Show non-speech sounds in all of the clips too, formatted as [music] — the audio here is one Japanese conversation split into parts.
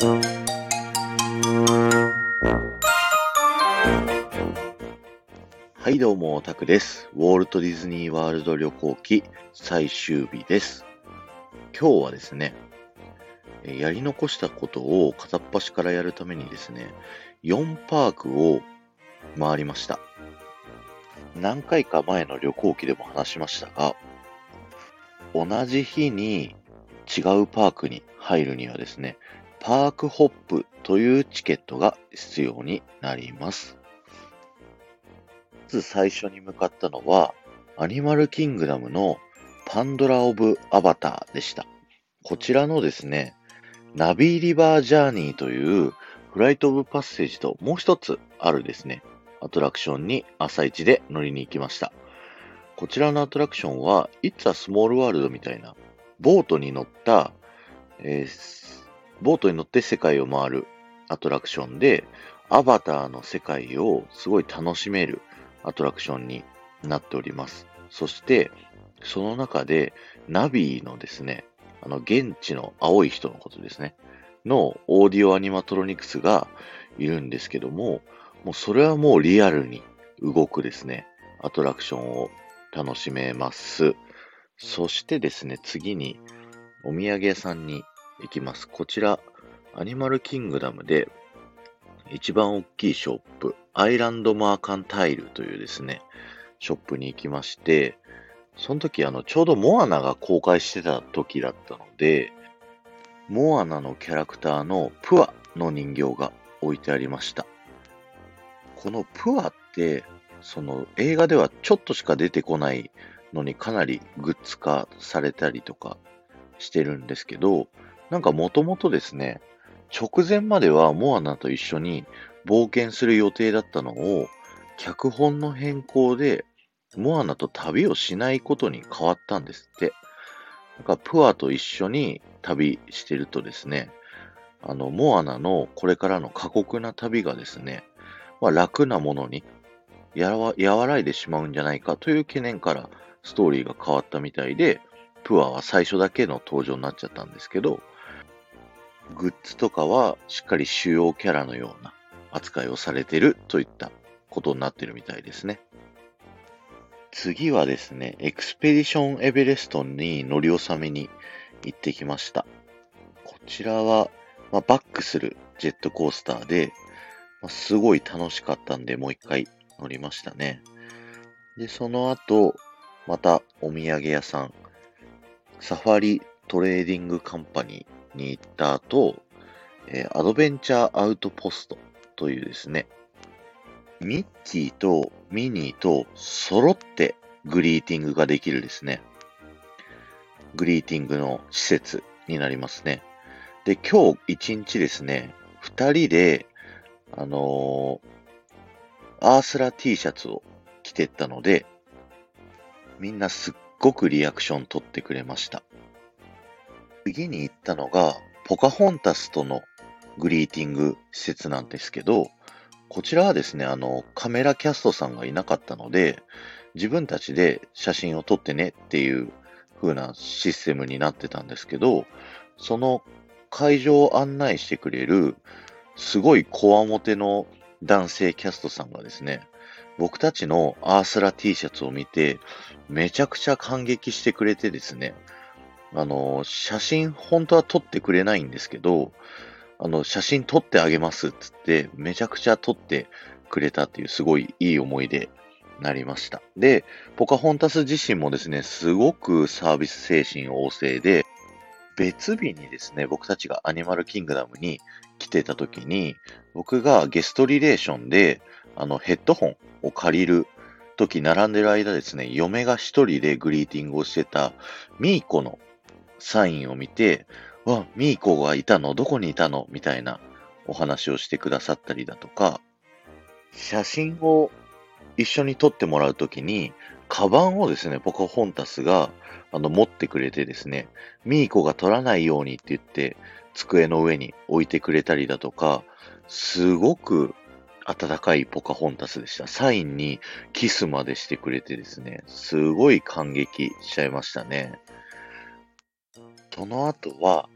はいどうも、タクです。ウォルト・ディズニー・ワールド旅行記最終日です。今日はですね、やり残したことを片っ端からやるためにですね、4パークを回りました。何回か前の旅行記でも話しましたが、同じ日に違うパークに入るにはですね、パークホップというチケットが必要になります。まず最初に向かったのは、アニマルキングダムのパンドラ・オブ・アバターでした。こちらのですね、ナビーリバージャーニーというフライト・オブ・パッセージともう一つあるですね、アトラクションに朝一で乗りに行きました。こちらのアトラクションは、It's a Small World みたいな、ボートに乗った、えー、ボートに乗って世界を回るアトラクションで、アバターの世界をすごい楽しめるアトラクションになっております。そして、その中で、ナビのですね、あの、現地の青い人のことですね、のオーディオアニマトロニクスがいるんですけども、もうそれはもうリアルに動くですね、アトラクションを楽しめます。そしてですね、次にお土産屋さんに行きます。こちら、アニマルキングダムで一番大きいショップ、アイランドマーカンタイルというですね、ショップに行きまして、その時あの、ちょうどモアナが公開してた時だったので、モアナのキャラクターのプアの人形が置いてありました。このプアって、その映画ではちょっとしか出てこないのにかなりグッズ化されたりとかしてるんですけど、なんかもともとですね、直前まではモアナと一緒に冒険する予定だったのを、脚本の変更でモアナと旅をしないことに変わったんですって。なんかプアと一緒に旅してるとですね、あの、モアナのこれからの過酷な旅がですね、まあ、楽なものにやわ和らいでしまうんじゃないかという懸念からストーリーが変わったみたいで、プアは最初だけの登場になっちゃったんですけど、グッズとかはしっかり主要キャラのような扱いをされてるといったことになってるみたいですね。次はですね、エクスペディションエベレストに乗り納めに行ってきました。こちらは、まあ、バックするジェットコースターで、まあ、すごい楽しかったんで、もう一回乗りましたね。で、その後、またお土産屋さん、サファリトレーディングカンパニーに行った後、えー、アドベンチャーアウトポストというですね、ミッキーとミニーと揃ってグリーティングができるですね。グリーティングの施設になりますね。で、今日一日ですね、二人で、あのー、アースラ T シャツを着てったので、みんなすっごくリアクション取ってくれました。次に行ったのが、ポカホンタスとのグリーティング施設なんですけど、こちらはですね、あの、カメラキャストさんがいなかったので、自分たちで写真を撮ってねっていう風なシステムになってたんですけど、その会場を案内してくれる、すごいこわもての男性キャストさんがですね、僕たちのアースラ T シャツを見て、めちゃくちゃ感激してくれてですね、あの、写真本当は撮ってくれないんですけど、あの、写真撮ってあげますっつって、めちゃくちゃ撮ってくれたっていうすごいいい思い出になりました。で、ポカホンタス自身もですね、すごくサービス精神旺盛で、別日にですね、僕たちがアニマルキングダムに来てた時に、僕がゲストリレーションで、あの、ヘッドホンを借りる時、並んでる間ですね、嫁が一人でグリーティングをしてたミーコのサインを見て、わ、ミーコがいたの？どこにいたの？みたいなお話をしてくださったりだとか、写真を一緒に撮ってもらうときに、カバンをですね、ポカホンタスが、あの、持ってくれてですね、ミーコが撮らないようにって言って、机の上に置いてくれたりだとか、すごく温かいポカホンタスでした。サインにキスまでしてくれてですね、すごい感激しちゃいましたね。その後は、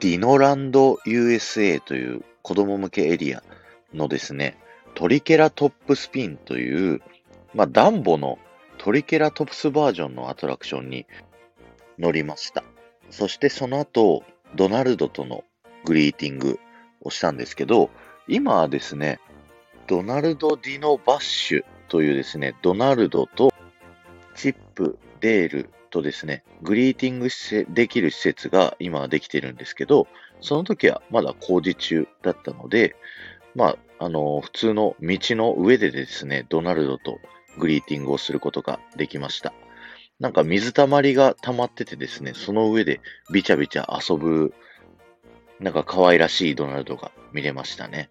ディノランド USA という子供向けエリアのですね、トリケラトップスピンという、まあ、ダンボのトリケラトプスバージョンのアトラクションに乗りました。そしてその後、ドナルドとのグリーティングをしたんですけど、今はですね、ドナルド・ディノ・バッシュというですね、ドナルドとチップ、デールとですね、グリーティングできる施設が今できてるんですけど、その時はまだ工事中だったので、まあ、あの、普通の道の上でですね、ドナルドとグリーティングをすることができました。なんか水たまりが溜まっててですね、その上でビチャビチャ遊ぶ、なんか可愛らしいドナルドが見れましたね。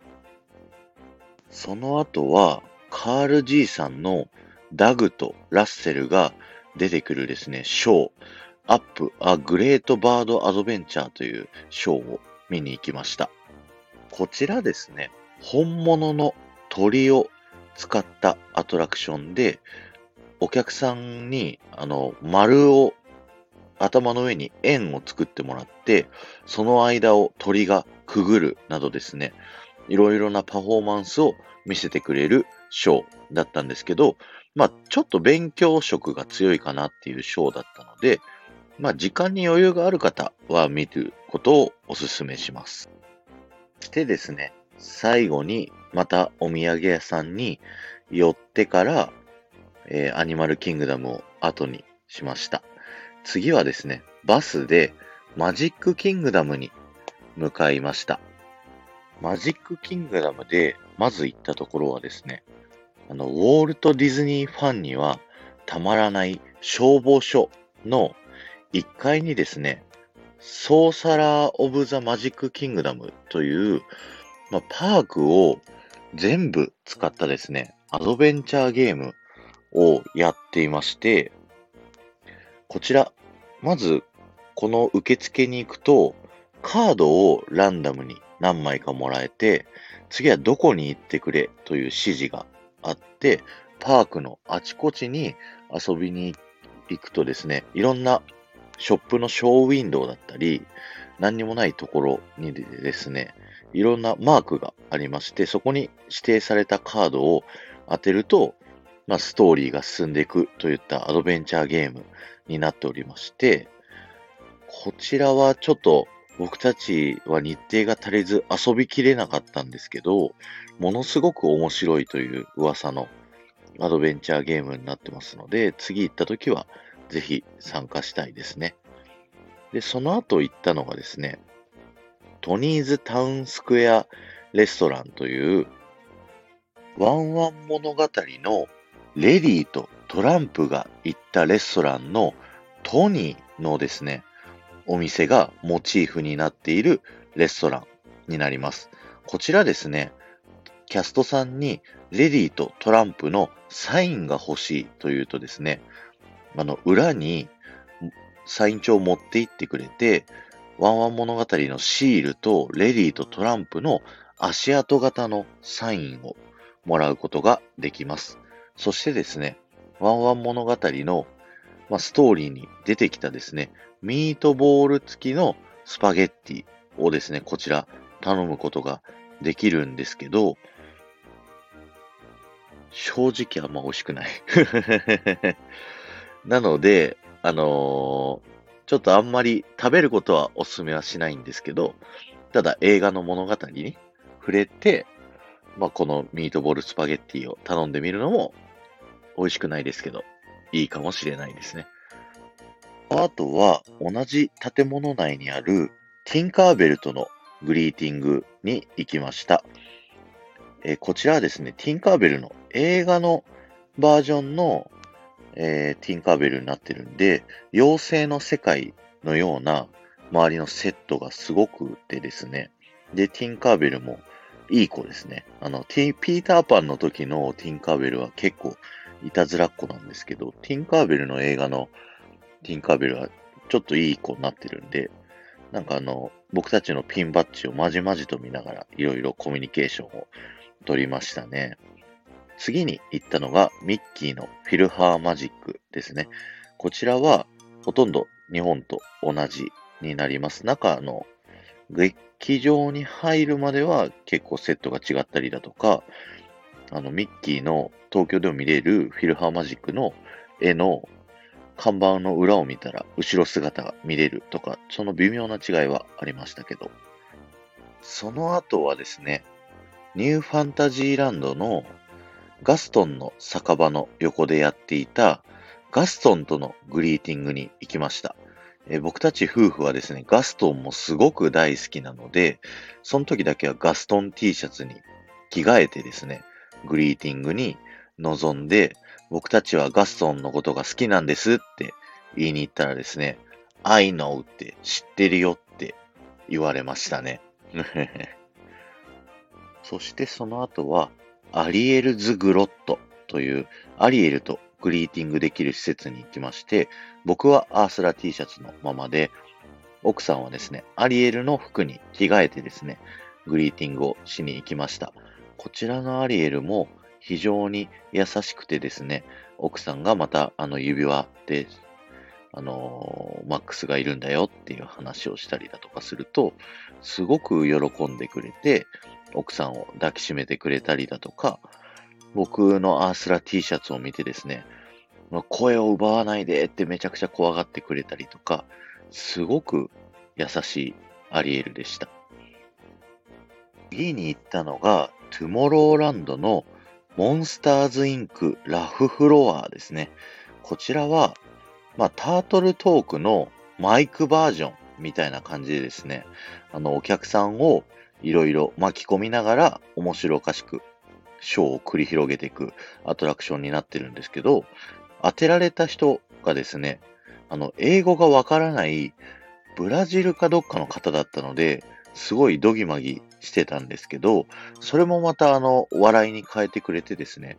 その後は、カール G さんのダグとラッセルが出てくるですね、ショー、アップ・ア・グレート・バード・アドベンチャーというショーを見に行きました。こちらですね、本物の鳥を使ったアトラクションで、お客さんに、あの、丸を頭の上に円を作ってもらって、その間を鳥がくぐるなどですね、いろいろなパフォーマンスを見せてくれるショーだったんですけど、まあ、ちょっと勉強色が強いかなっていうショーだったので、まあ、時間に余裕がある方は見ることをお勧めします。してですね、最後にまたお土産屋さんに寄ってから、えー、アニマルキングダムを後にしました。次はですね、バスでマジックキングダムに向かいました。マジックキングダムでまず行ったところはですね、あの、ウォールト・ディズニーファンにはたまらない消防署の1階にですね、ソーサラー・オブ・ザ・マジック・キングダムという、まあ、パークを全部使ったですね、アドベンチャーゲームをやっていまして、こちら、まず、この受付に行くと、カードをランダムに何枚かもらえて、次はどこに行ってくれという指示があって、パークのあちこちに遊びに行くとですね、いろんなショップのショーウィンドウだったり、何にもないところにですね、いろんなマークがありまして、そこに指定されたカードを当てると、まあ、ストーリーが進んでいくといったアドベンチャーゲームになっておりまして、こちらはちょっと僕たちは日程が足りず遊びきれなかったんですけど、ものすごく面白いという噂のアドベンチャーゲームになってますので、次行った時はぜひ参加したいですね。で、その後行ったのがですね、トニーズタウンスクエアレストランという、ワンワン物語のレディーとトランプが行ったレストランのトニーのですね、お店がモチーフになっているレストランになります。こちらですね、キャストさんにレディーとトランプのサインが欲しいというとですね、あの、裏にサイン帳を持って行ってくれて、ワンワン物語のシールとレディーとトランプの足跡型のサインをもらうことができます。そしてですね、ワンワン物語の、まあ、ストーリーに出てきたですね、ミートボール付きのスパゲッティをですね、こちら頼むことができるんですけど、正直あんま美味しくない [laughs] なので、あのー、ちょっとあんまり食べることはお勧めはしないんですけど、ただ映画の物語に触れて、まあ、このミートボールスパゲッティを頼んでみるのも美味しくないですけど、いいかもしれないですね。あとは、同じ建物内にあるティンカーベルとのグリーティングに行きました。え、こちらはですね、ティンカーベルの映画のバージョンの、えー、ティンカーベルになってるんで、妖精の世界のような周りのセットがすごくてですね、で、ティンカーベルもいい子ですね。あの、ティピーターパンの時のティンカーベルは結構いたずらっ子なんですけど、ティンカーベルの映画のティンカーベルはちょっといい子になってるんで、なんかあの、僕たちのピンバッジをまじまじと見ながらいろいろコミュニケーションを取りましたね。次に行ったのがミッキーのフィルハーマジックですね。こちらはほとんど日本と同じになります。中の劇場に入るまでは結構セットが違ったりだとか、あの、ミッキーの東京でも見れるフィルハーマジックの絵の看板の裏を見たら後ろ姿が見れるとか、その微妙な違いはありましたけど、その後はですね、ニューファンタジーランドのガストンの酒場の横でやっていたガストンとのグリーティングに行きました。え僕たち夫婦はですね、ガストンもすごく大好きなので、その時だけはガストン T シャツに着替えてですね、グリーティングに臨んで、僕たちはガストンのことが好きなんですって言いに行ったらですね、I know って知ってるよって言われましたね。[laughs] そしてその後は、アリエルズ・グロットというアリエルとグリーティングできる施設に行きまして、僕はアースラ T シャツのままで、奥さんはですね、アリエルの服に着替えてですね、グリーティングをしに行きました。こちらのアリエルも非常に優しくてですね、奥さんがまたあの指輪で、あの、マックスがいるんだよっていう話をしたりだとかすると、すごく喜んでくれて、奥さんを抱きしめてくれたりだとか、僕のアースラ T シャツを見てですね、声を奪わないでってめちゃくちゃ怖がってくれたりとか、すごく優しいアリエルでした。次に行ったのが、トゥモローランドのモンスターズインクラフフロアですね。こちらは、まあ、タートルトークのマイクバージョンみたいな感じでですね、あの、お客さんをいろいろ巻き込みながら面白おかしくショーを繰り広げていくアトラクションになってるんですけど、当てられた人がですね、あの、英語がわからないブラジルかどっかの方だったので、すごいドギマギしてたんですけど、それもまたあの、笑いに変えてくれてですね、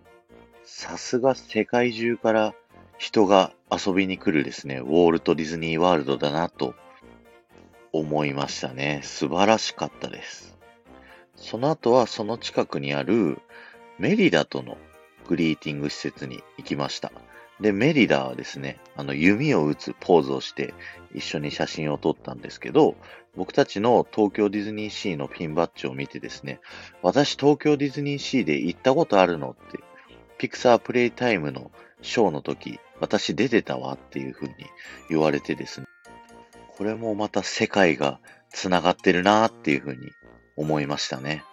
さすが世界中から人が遊びに来るですね、ウォールト・ディズニー・ワールドだなと思いましたね。素晴らしかったです。その後はその近くにあるメリダとのグリーティング施設に行きました。で、メリダはですね、あの弓を打つポーズをして一緒に写真を撮ったんですけど、僕たちの東京ディズニーシーのピンバッジを見てですね、私東京ディズニーシーで行ったことあるのって、ピクサープレイタイムのショーの時、私出てたわっていう風に言われてですね、これもまた世界が繋がってるなっていう風に思いましたね。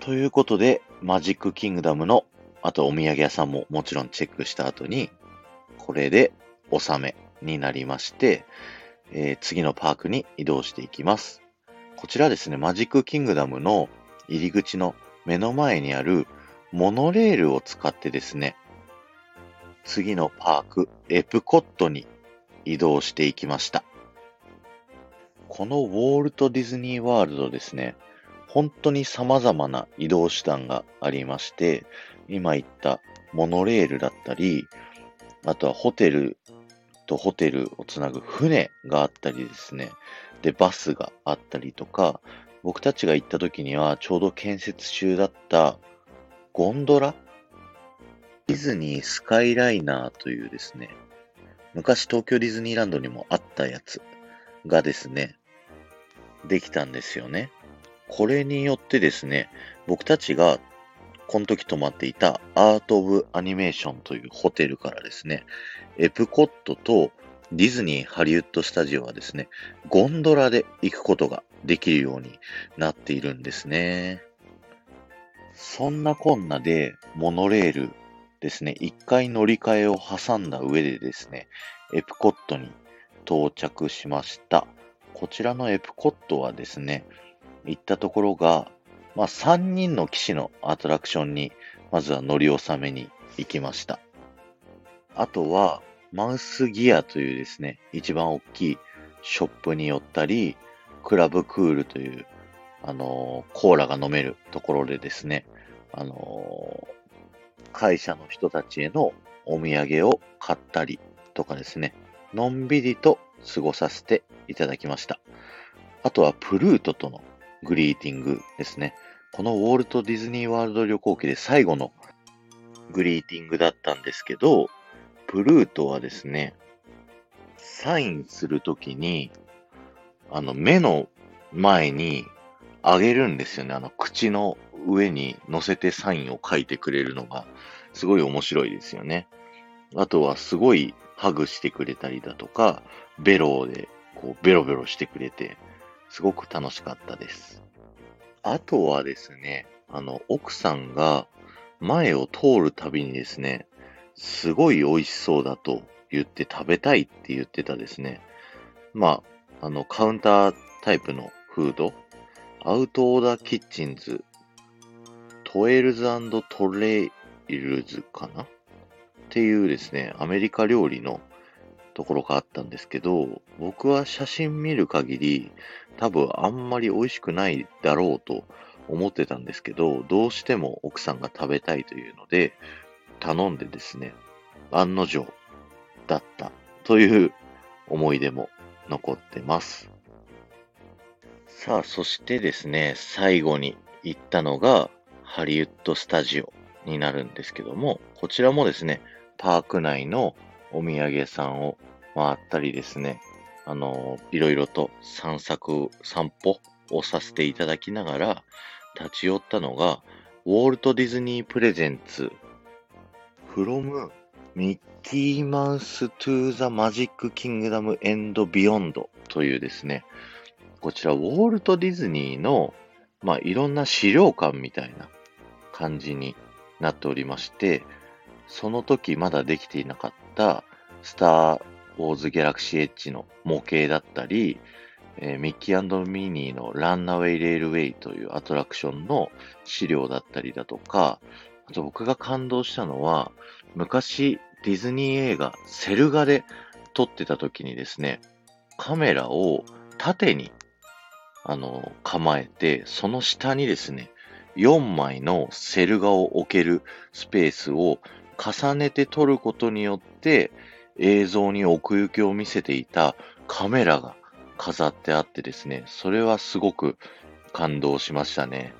ということで、マジックキングダムの、あとお土産屋さんももちろんチェックした後に、これで納めになりまして、えー、次のパークに移動していきます。こちらですね、マジックキングダムの入り口の目の前にあるモノレールを使ってですね、次のパーク、エプコットに移動していきました。このウォールト・ディズニー・ワールドですね、本当に様々な移動手段がありまして、今言ったモノレールだったり、あとはホテルとホテルをつなぐ船があったりですね、で、バスがあったりとか、僕たちが行った時にはちょうど建設中だったゴンドラ？ディズニースカイライナーというですね、昔東京ディズニーランドにもあったやつがですね、できたんですよね。これによってですね、僕たちがこの時泊まっていたアート・オブ・アニメーションというホテルからですね、エプコットとディズニー・ハリウッド・スタジオはですね、ゴンドラで行くことができるようになっているんですね。そんなこんなでモノレールですね、一回乗り換えを挟んだ上でですね、エプコットに到着しました。こちらのエプコットはですね、行ったところが、まあ、3人の騎士のアトラクションに、まずは乗り納めに行きました。あとは、マウスギアというですね、一番大きいショップに寄ったり、クラブクールという、あのー、コーラが飲めるところでですね、あのー、会社の人たちへのお土産を買ったりとかですね、のんびりと過ごさせていただきました。あとはプルートとのグリーティングですね。このウォルト・ディズニー・ワールド旅行記で最後のグリーティングだったんですけど、プルートはですね、サインするときに、あの、目の前に上げるんですよね。あの、口の上に乗せてサインを書いてくれるのが、すごい面白いですよね。あとは、すごいハグしてくれたりだとか、ベロで、こう、ベロベロしてくれて、すごく楽しかったです。あとはですね、あの、奥さんが前を通るたびにですね、すごい美味しそうだと言って食べたいって言ってたですね。まあ、あの、カウンタータイプのフード、アウトオーダーキッチンズ、トエルズトレイルズかな？っていうですね、アメリカ料理のところがあったんですけど、僕は写真見る限り、多分あんまり美味しくないだろうと思ってたんですけど、どうしても奥さんが食べたいというので、頼んでですね、案の定だったという思い出も残ってます。さあ、そしてですね、最後に行ったのがハリウッドスタジオになるんですけども、こちらもですね、パーク内のお土産さんを回ったりですね、あの、いろいろと散策、散歩をさせていただきながら、立ち寄ったのが、ウォルト・ディズニー・プレゼンツ、from ミッキーマウス・トゥ・ザ・マジック・キングダム・エンド・ビヨンドというですね、こちら、ウォルト・ディズニーの、まあ、いろんな資料館みたいな感じになっておりまして、その時まだできていなかった、スター・ウォーズ・ギャラクシー・エッジの模型だったり、えー、ミッキーミニーのランナウェイ・レールウェイというアトラクションの資料だったりだとか、と僕が感動したのは、昔ディズニー映画セル画で撮ってた時にですね、カメラを縦にあの構えて、その下にですね、4枚のセル画を置けるスペースを重ねて撮ることによって映像に奥行きを見せていたカメラが飾ってあってですね、それはすごく感動しましたね。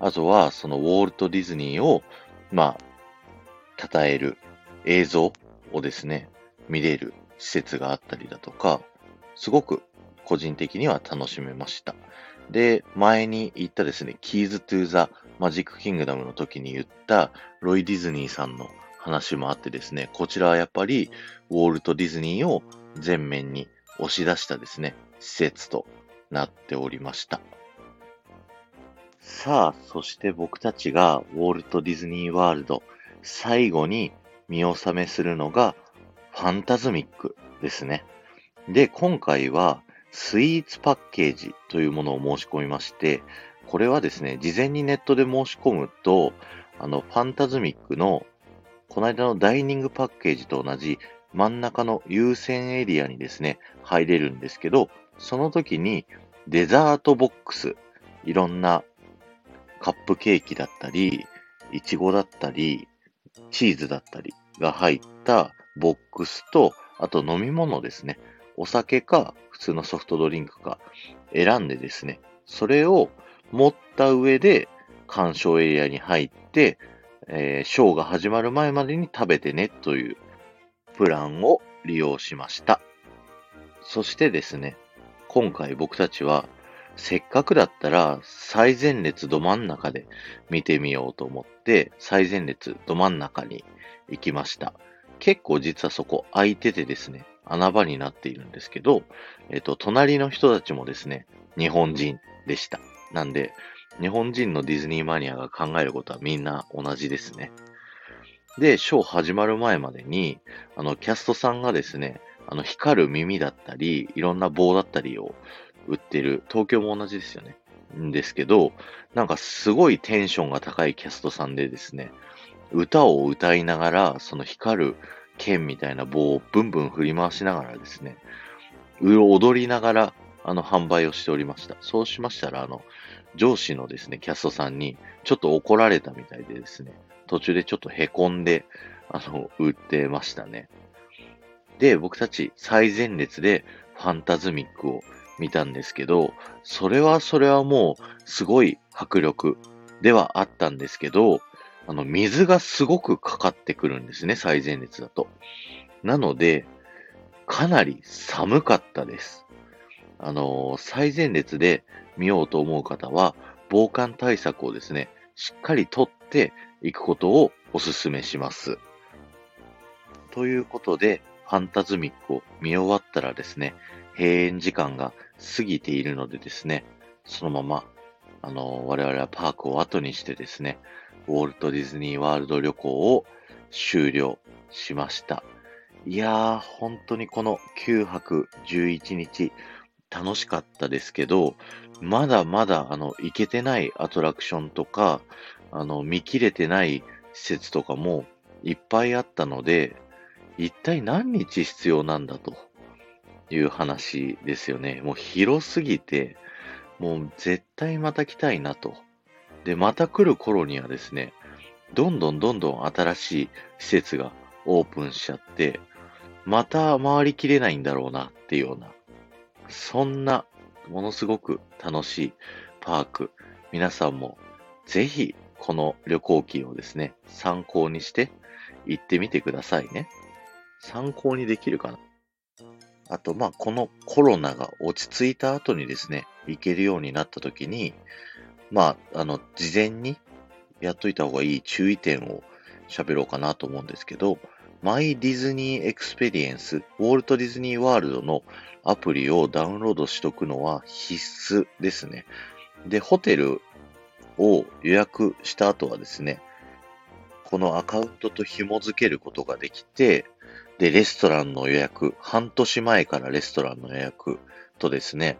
あとは、そのウォルト・ディズニーを、まあ、称える映像をですね、見れる施設があったりだとか、すごく個人的には楽しめました。で、前に言ったですね、キーズ・トゥ・ザ・マジック・キングダムの時に言ったロイ・ディズニーさんの話もあってですね、こちらはやっぱりウォルト・ディズニーを前面に押し出したですね、施設となっておりました。さあ、そして僕たちがウォルト・ディズニー・ワールド最後に見納めするのがファンタズミックですね。で、今回はスイーツパッケージというものを申し込みまして、これはですね、事前にネットで申し込むと、あの、ファンタズミックの、この間のダイニングパッケージと同じ真ん中の優先エリアにですね、入れるんですけど、その時にデザートボックス、いろんなカップケーキだったり、いちごだったり、チーズだったりが入ったボックスと、あと飲み物ですね。お酒か普通のソフトドリンクか選んでですね、それを持った上で鑑賞エリアに入って、えー、ショーが始まる前までに食べてねというプランを利用しました。そしてですね、今回僕たちは、せっかくだったら最前列ど真ん中で見てみようと思って、最前列ど真ん中に行きました。結構実はそこ空いててですね、穴場になっているんですけど、えっと、隣の人たちもですね、日本人でした。なんで、日本人のディズニーマニアが考えることはみんな同じですね。で、ショー始まる前までに、あの、キャストさんがですね、あの、光る耳だったり、いろんな棒だったりを売ってる、東京も同じですよね。んですけど、なんかすごいテンションが高いキャストさんでですね、歌を歌いながら、その光る剣みたいな棒をブンブン振り回しながらですね、踊りながら、あの、販売をしておりました。そうしましたら、あの、上司のですね、キャストさんに、ちょっと怒られたみたいでですね、途中でちょっと凹んで、あの、売ってましたね。で、僕たち最前列でファンタズミックを見たんですけど、それはそれはもうすごい迫力ではあったんですけど、あの、水がすごくかかってくるんですね、最前列だと。なので、かなり寒かったです。あの最前列で見ようと思う方は、防寒対策をですね、しっかりとっていくことをお勧めします。ということで、ファンタズミックを見終わったらですね、閉園時間が過ぎているのでですね、そのまま、あの我々はパークを後にしてですね、ウォルト・ディズニー・ワールド旅行を終了しました。いやー、本当にこの9泊11日、楽しかったですけど、まだまだ、あの、行けてないアトラクションとか、あの、見切れてない施設とかもいっぱいあったので、一体何日必要なんだという話ですよね。もう広すぎて、もう絶対また来たいなと。で、また来る頃にはですね、どんどんどんどん新しい施設がオープンしちゃって、また回りきれないんだろうなっていうような、そんなものすごく楽しいパーク、皆さんもぜひこの旅行記をですね、参考にして行ってみてくださいね。参考にできるかな？あと、まあ、このコロナが落ち着いた後にですね、行けるようになった時に、まあ、あの、事前にやっといた方がいい注意点を喋ろうかなと思うんですけど、マイディズニーエクスペリエンス、ウォルトディズニーワールドのアプリをダウンロードしとくのは必須ですね。で、ホテルを予約した後はですね、このアカウントと紐付けることができて、で、レストランの予約、半年前からレストランの予約とですね、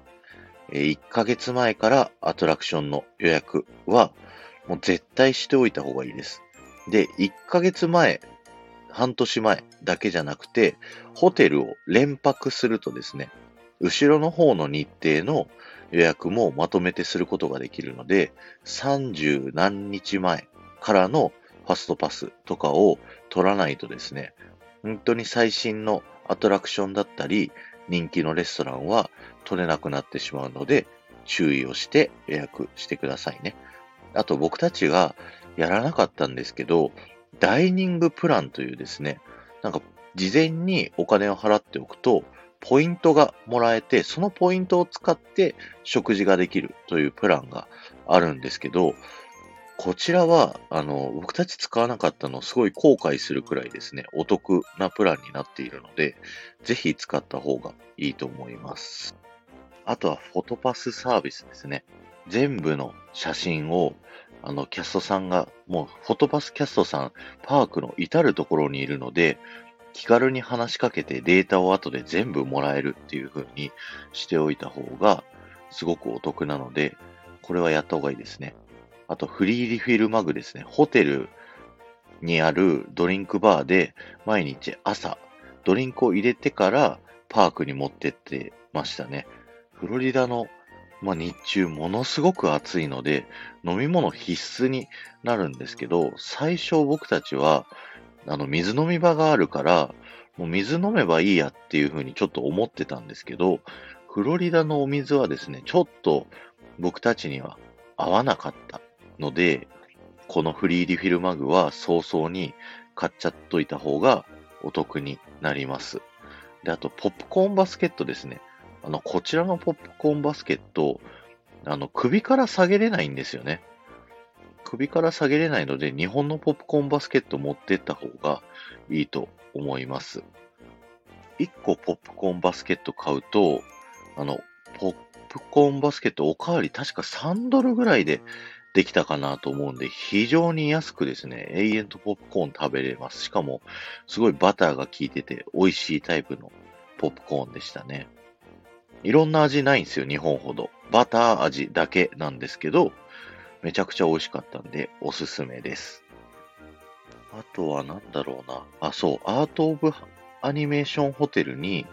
1ヶ月前からアトラクションの予約は、もう絶対しておいた方がいいです。で、1ヶ月前、半年前だけじゃなくて、ホテルを連泊するとですね、後ろの方の日程の予約もまとめてすることができるので、30何日前からのファストパスとかを取らないとですね、本当に最新のアトラクションだったり、人気のレストランは取れなくなってしまうので、注意をして予約してくださいね。あと僕たちがやらなかったんですけど、ダイニングプランというですね、なんか事前にお金を払っておくと、ポイントがもらえて、そのポイントを使って食事ができるというプランがあるんですけど、こちらは、あの、僕たち使わなかったのをすごい後悔するくらいですね、お得なプランになっているので、ぜひ使った方がいいと思います。あとはフォトパスサービスですね。全部の写真を、あの、キャストさんが、もう、フォトパスキャストさん、パークの至るところにいるので、気軽に話しかけてデータを後で全部もらえるっていう風にしておいた方が、すごくお得なので、これはやった方がいいですね。あと、フリーリフィルマグですね。ホテルにあるドリンクバーで、毎日朝、ドリンクを入れてからパークに持ってってましたね。フロリダの、まあ、日中ものすごく暑いので、飲み物必須になるんですけど、最初僕たちは、あの、水飲み場があるから、もう水飲めばいいやっていうふうにちょっと思ってたんですけど、フロリダのお水はですね、ちょっと僕たちには合わなかったので、このフリーリフィルマグは早々に買っちゃっといた方がお得になります。で、あと、ポップコーンバスケットですね。あの、こちらのポップコーンバスケット、あの、首から下げれないんですよね。首から下げれないので、日本のポップコーンバスケット持ってった方がいいと思います。1個ポップコーンバスケット買うと、あの、ポップコーンバスケットおかわり確か3ドルぐらいでできたかなと思うんで、非常に安くですね、永遠とポップコーン食べれます。しかも、すごいバターが効いてて美味しいタイプのポップコーンでしたね。いろんな味ないんですよ、日本ほど。バター味だけなんですけど、めちゃくちゃ美味しかったんで、おすすめです。あとはなんだろうな。あ、そう、アート・オブ・アニメーションホテルに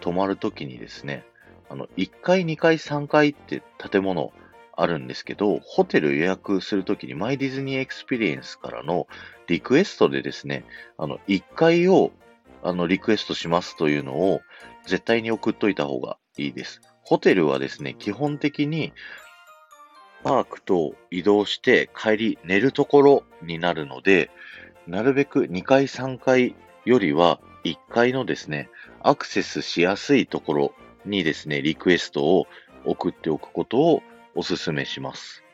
泊まるときにですね、あの、1階、2階、3階って建物あるんですけど、ホテル予約するときにマイディズニーエクスペリエンスからのリクエストでですね、あの、1階をあの、リクエストしますというのを絶対に送っといた方がいいです。ホテルはですね、基本的にパークと移動して帰り寝るところになるので、なるべく2階3階よりは1階のですね、アクセスしやすいところにですね、リクエストを送っておくことをお勧めします。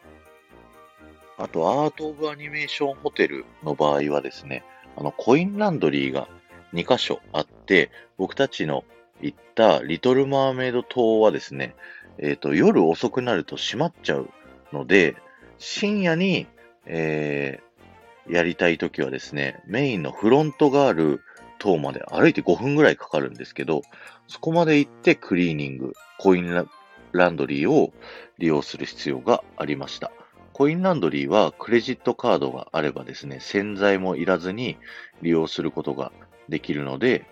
あと、アート・オブ・アニメーション・ホテルの場合はですね、あの、コインランドリーが2箇所あって、僕たちの行ったリトル・マーメイド島はですね、えっ、ー、と、夜遅くなると閉まっちゃうので、深夜に、えー、やりたいときはですね、メインのフロントがある塔まで歩いて5分ぐらいかかるんですけど、そこまで行ってクリーニング、コインランドリーを利用する必要がありました。コインランドリーはクレジットカードがあればですね、洗剤もいらずに利用することができるので、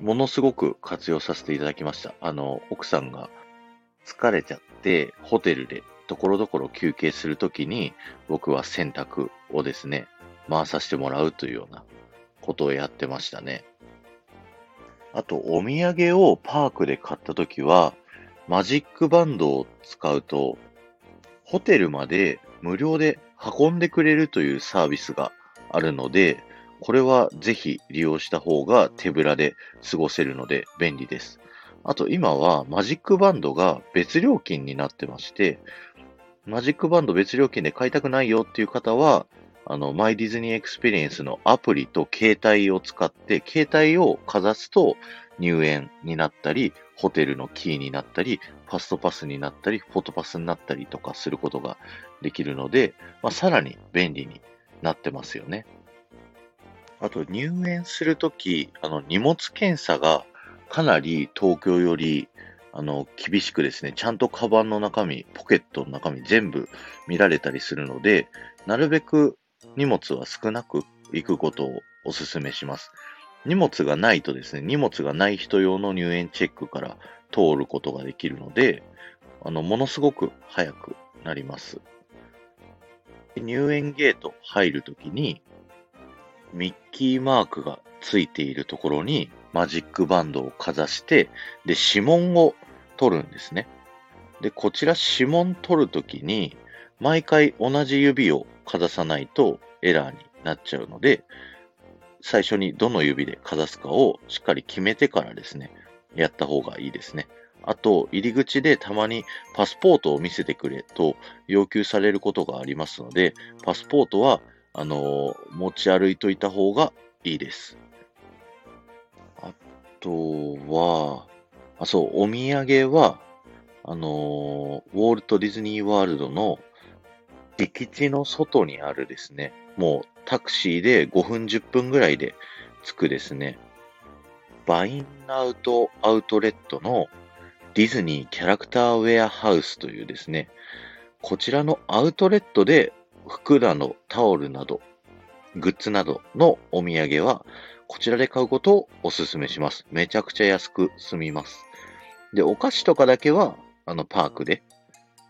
ものすごく活用させていただきました。あの、奥さんが疲れちゃって、ホテルでところどころ休憩するときに、僕は洗濯をですね、回させてもらうというようなことをやってましたね。あと、お土産をパークで買ったときは、マジックバンドを使うと、ホテルまで無料で運んでくれるというサービスがあるので、これはぜひ利用した方が手ぶらで過ごせるので便利です。あと今はマジックバンドが別料金になってまして、マジックバンド別料金で買いたくないよっていう方は、あの、マイディズニーエクスペリエンスのアプリと携帯を使って、携帯をかざすと入園になったり、ホテルのキーになったり、ファストパスになったり、フォトパスになったりとかすることができるので、まあ、さらに便利になってますよね。あと入園するとき、あの荷物検査がかなり東京よりあの厳しくですね、ちゃんとカバンの中身、ポケットの中身全部見られたりするので、なるべく荷物は少なく行くことをお勧めします。荷物がないとですね、荷物がない人用の入園チェックから通ることができるので、あの、ものすごく早くなります。入園ゲート入るときに、ミッキーマークがついているところにマジックバンドをかざして、で、指紋を取るんですね。で、こちら指紋取るときに、毎回同じ指をかざさないとエラーになっちゃうので、最初にどの指でかざすかをしっかり決めてからですね、やった方がいいですね。あと、入り口でたまにパスポートを見せてくれと要求されることがありますので、パスポートはあの、持ち歩いといた方がいいです。あとは、あ、そう、お土産は、あの、ウォルト・ディズニー・ワールドの敷地の外にあるですね、もうタクシーで5分10分ぐらいで着くですね、バインランドアウトレットのディズニーキャラクターウェアハウスというですね、こちらのアウトレットで服など、タオルなど、グッズなどのお土産は、こちらで買うことをお勧めします。めちゃくちゃ安く済みます。で、お菓子とかだけは、あの、パークで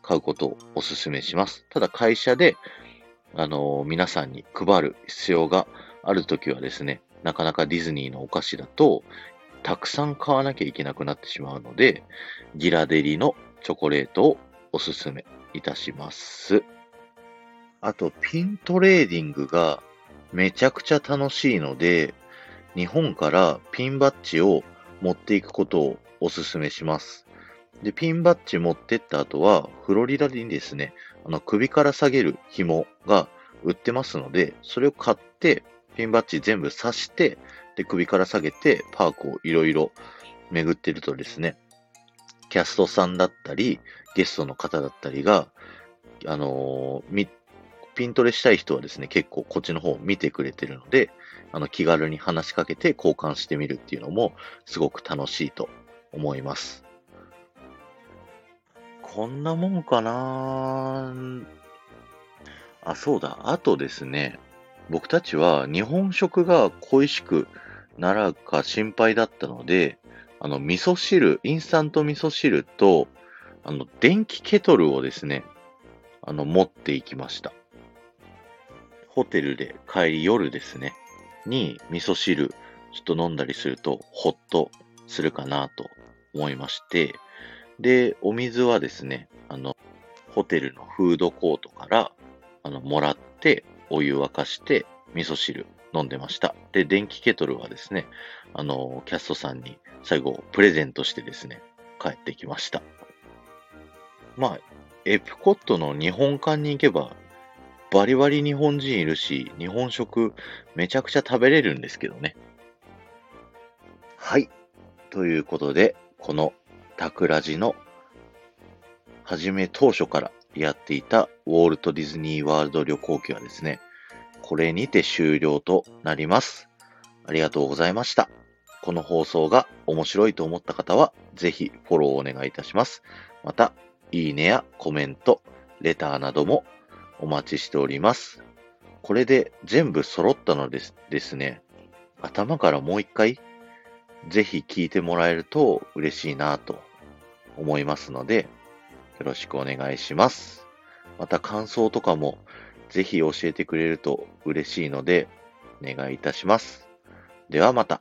買うことをお勧めします。ただ、会社で、あの、皆さんに配る必要があるときはですね、なかなかディズニーのお菓子だと、たくさん買わなきゃいけなくなってしまうので、ギラデリのチョコレートをお勧めいたします。あと、ピントレーディングがめちゃくちゃ楽しいので、日本からピンバッジを持っていくことをお勧めします。で、ピンバッジ持ってった後は、フロリダにですね、あの、首から下げる紐が売ってますので、それを買って、ピンバッジ全部刺して、で、首から下げて、パークをいろいろ巡ってるとですね、キャストさんだったり、ゲストの方だったりが、あのー、ピントレしたい人はですね、結構こっちの方を見てくれてるので、あの気軽に話しかけて交換してみるっていうのもすごく楽しいと思います。こんなもんかなあ、そうだ。あとですね、僕たちは日本食が恋しくならか心配だったので、あの、味噌汁、インスタント味噌汁と、あの、電気ケトルをですね、あの、持っていきました。ホテルで帰り夜ですね、に味噌汁ちょっと飲んだりするとほっとするかなと思いまして、で、お水はですね、あの、ホテルのフードコートから、あの、もらって、お湯沸かして、味噌汁飲んでました。で、電気ケトルはですね、あの、キャストさんに最後プレゼントしてですね、帰ってきました。まあ、エプコットの日本館に行けば、バリバリ日本人いるし、日本食めちゃくちゃ食べれるんですけどね。はい。ということで、このタクラジの始め当初からやっていたウォルト・ディズニー・ワールド旅行記はですね、これにて終了となります。ありがとうございました。この放送が面白いと思った方は、ぜひフォローお願いいたします。また、いいねやコメント、レターなどもお待ちしております。これで全部揃ったのですですね、頭からもう一回、ぜひ聞いてもらえると嬉しいなと思いますので、よろしくお願いします。また感想とかもぜひ教えてくれると嬉しいので、お願いいたします。ではまた。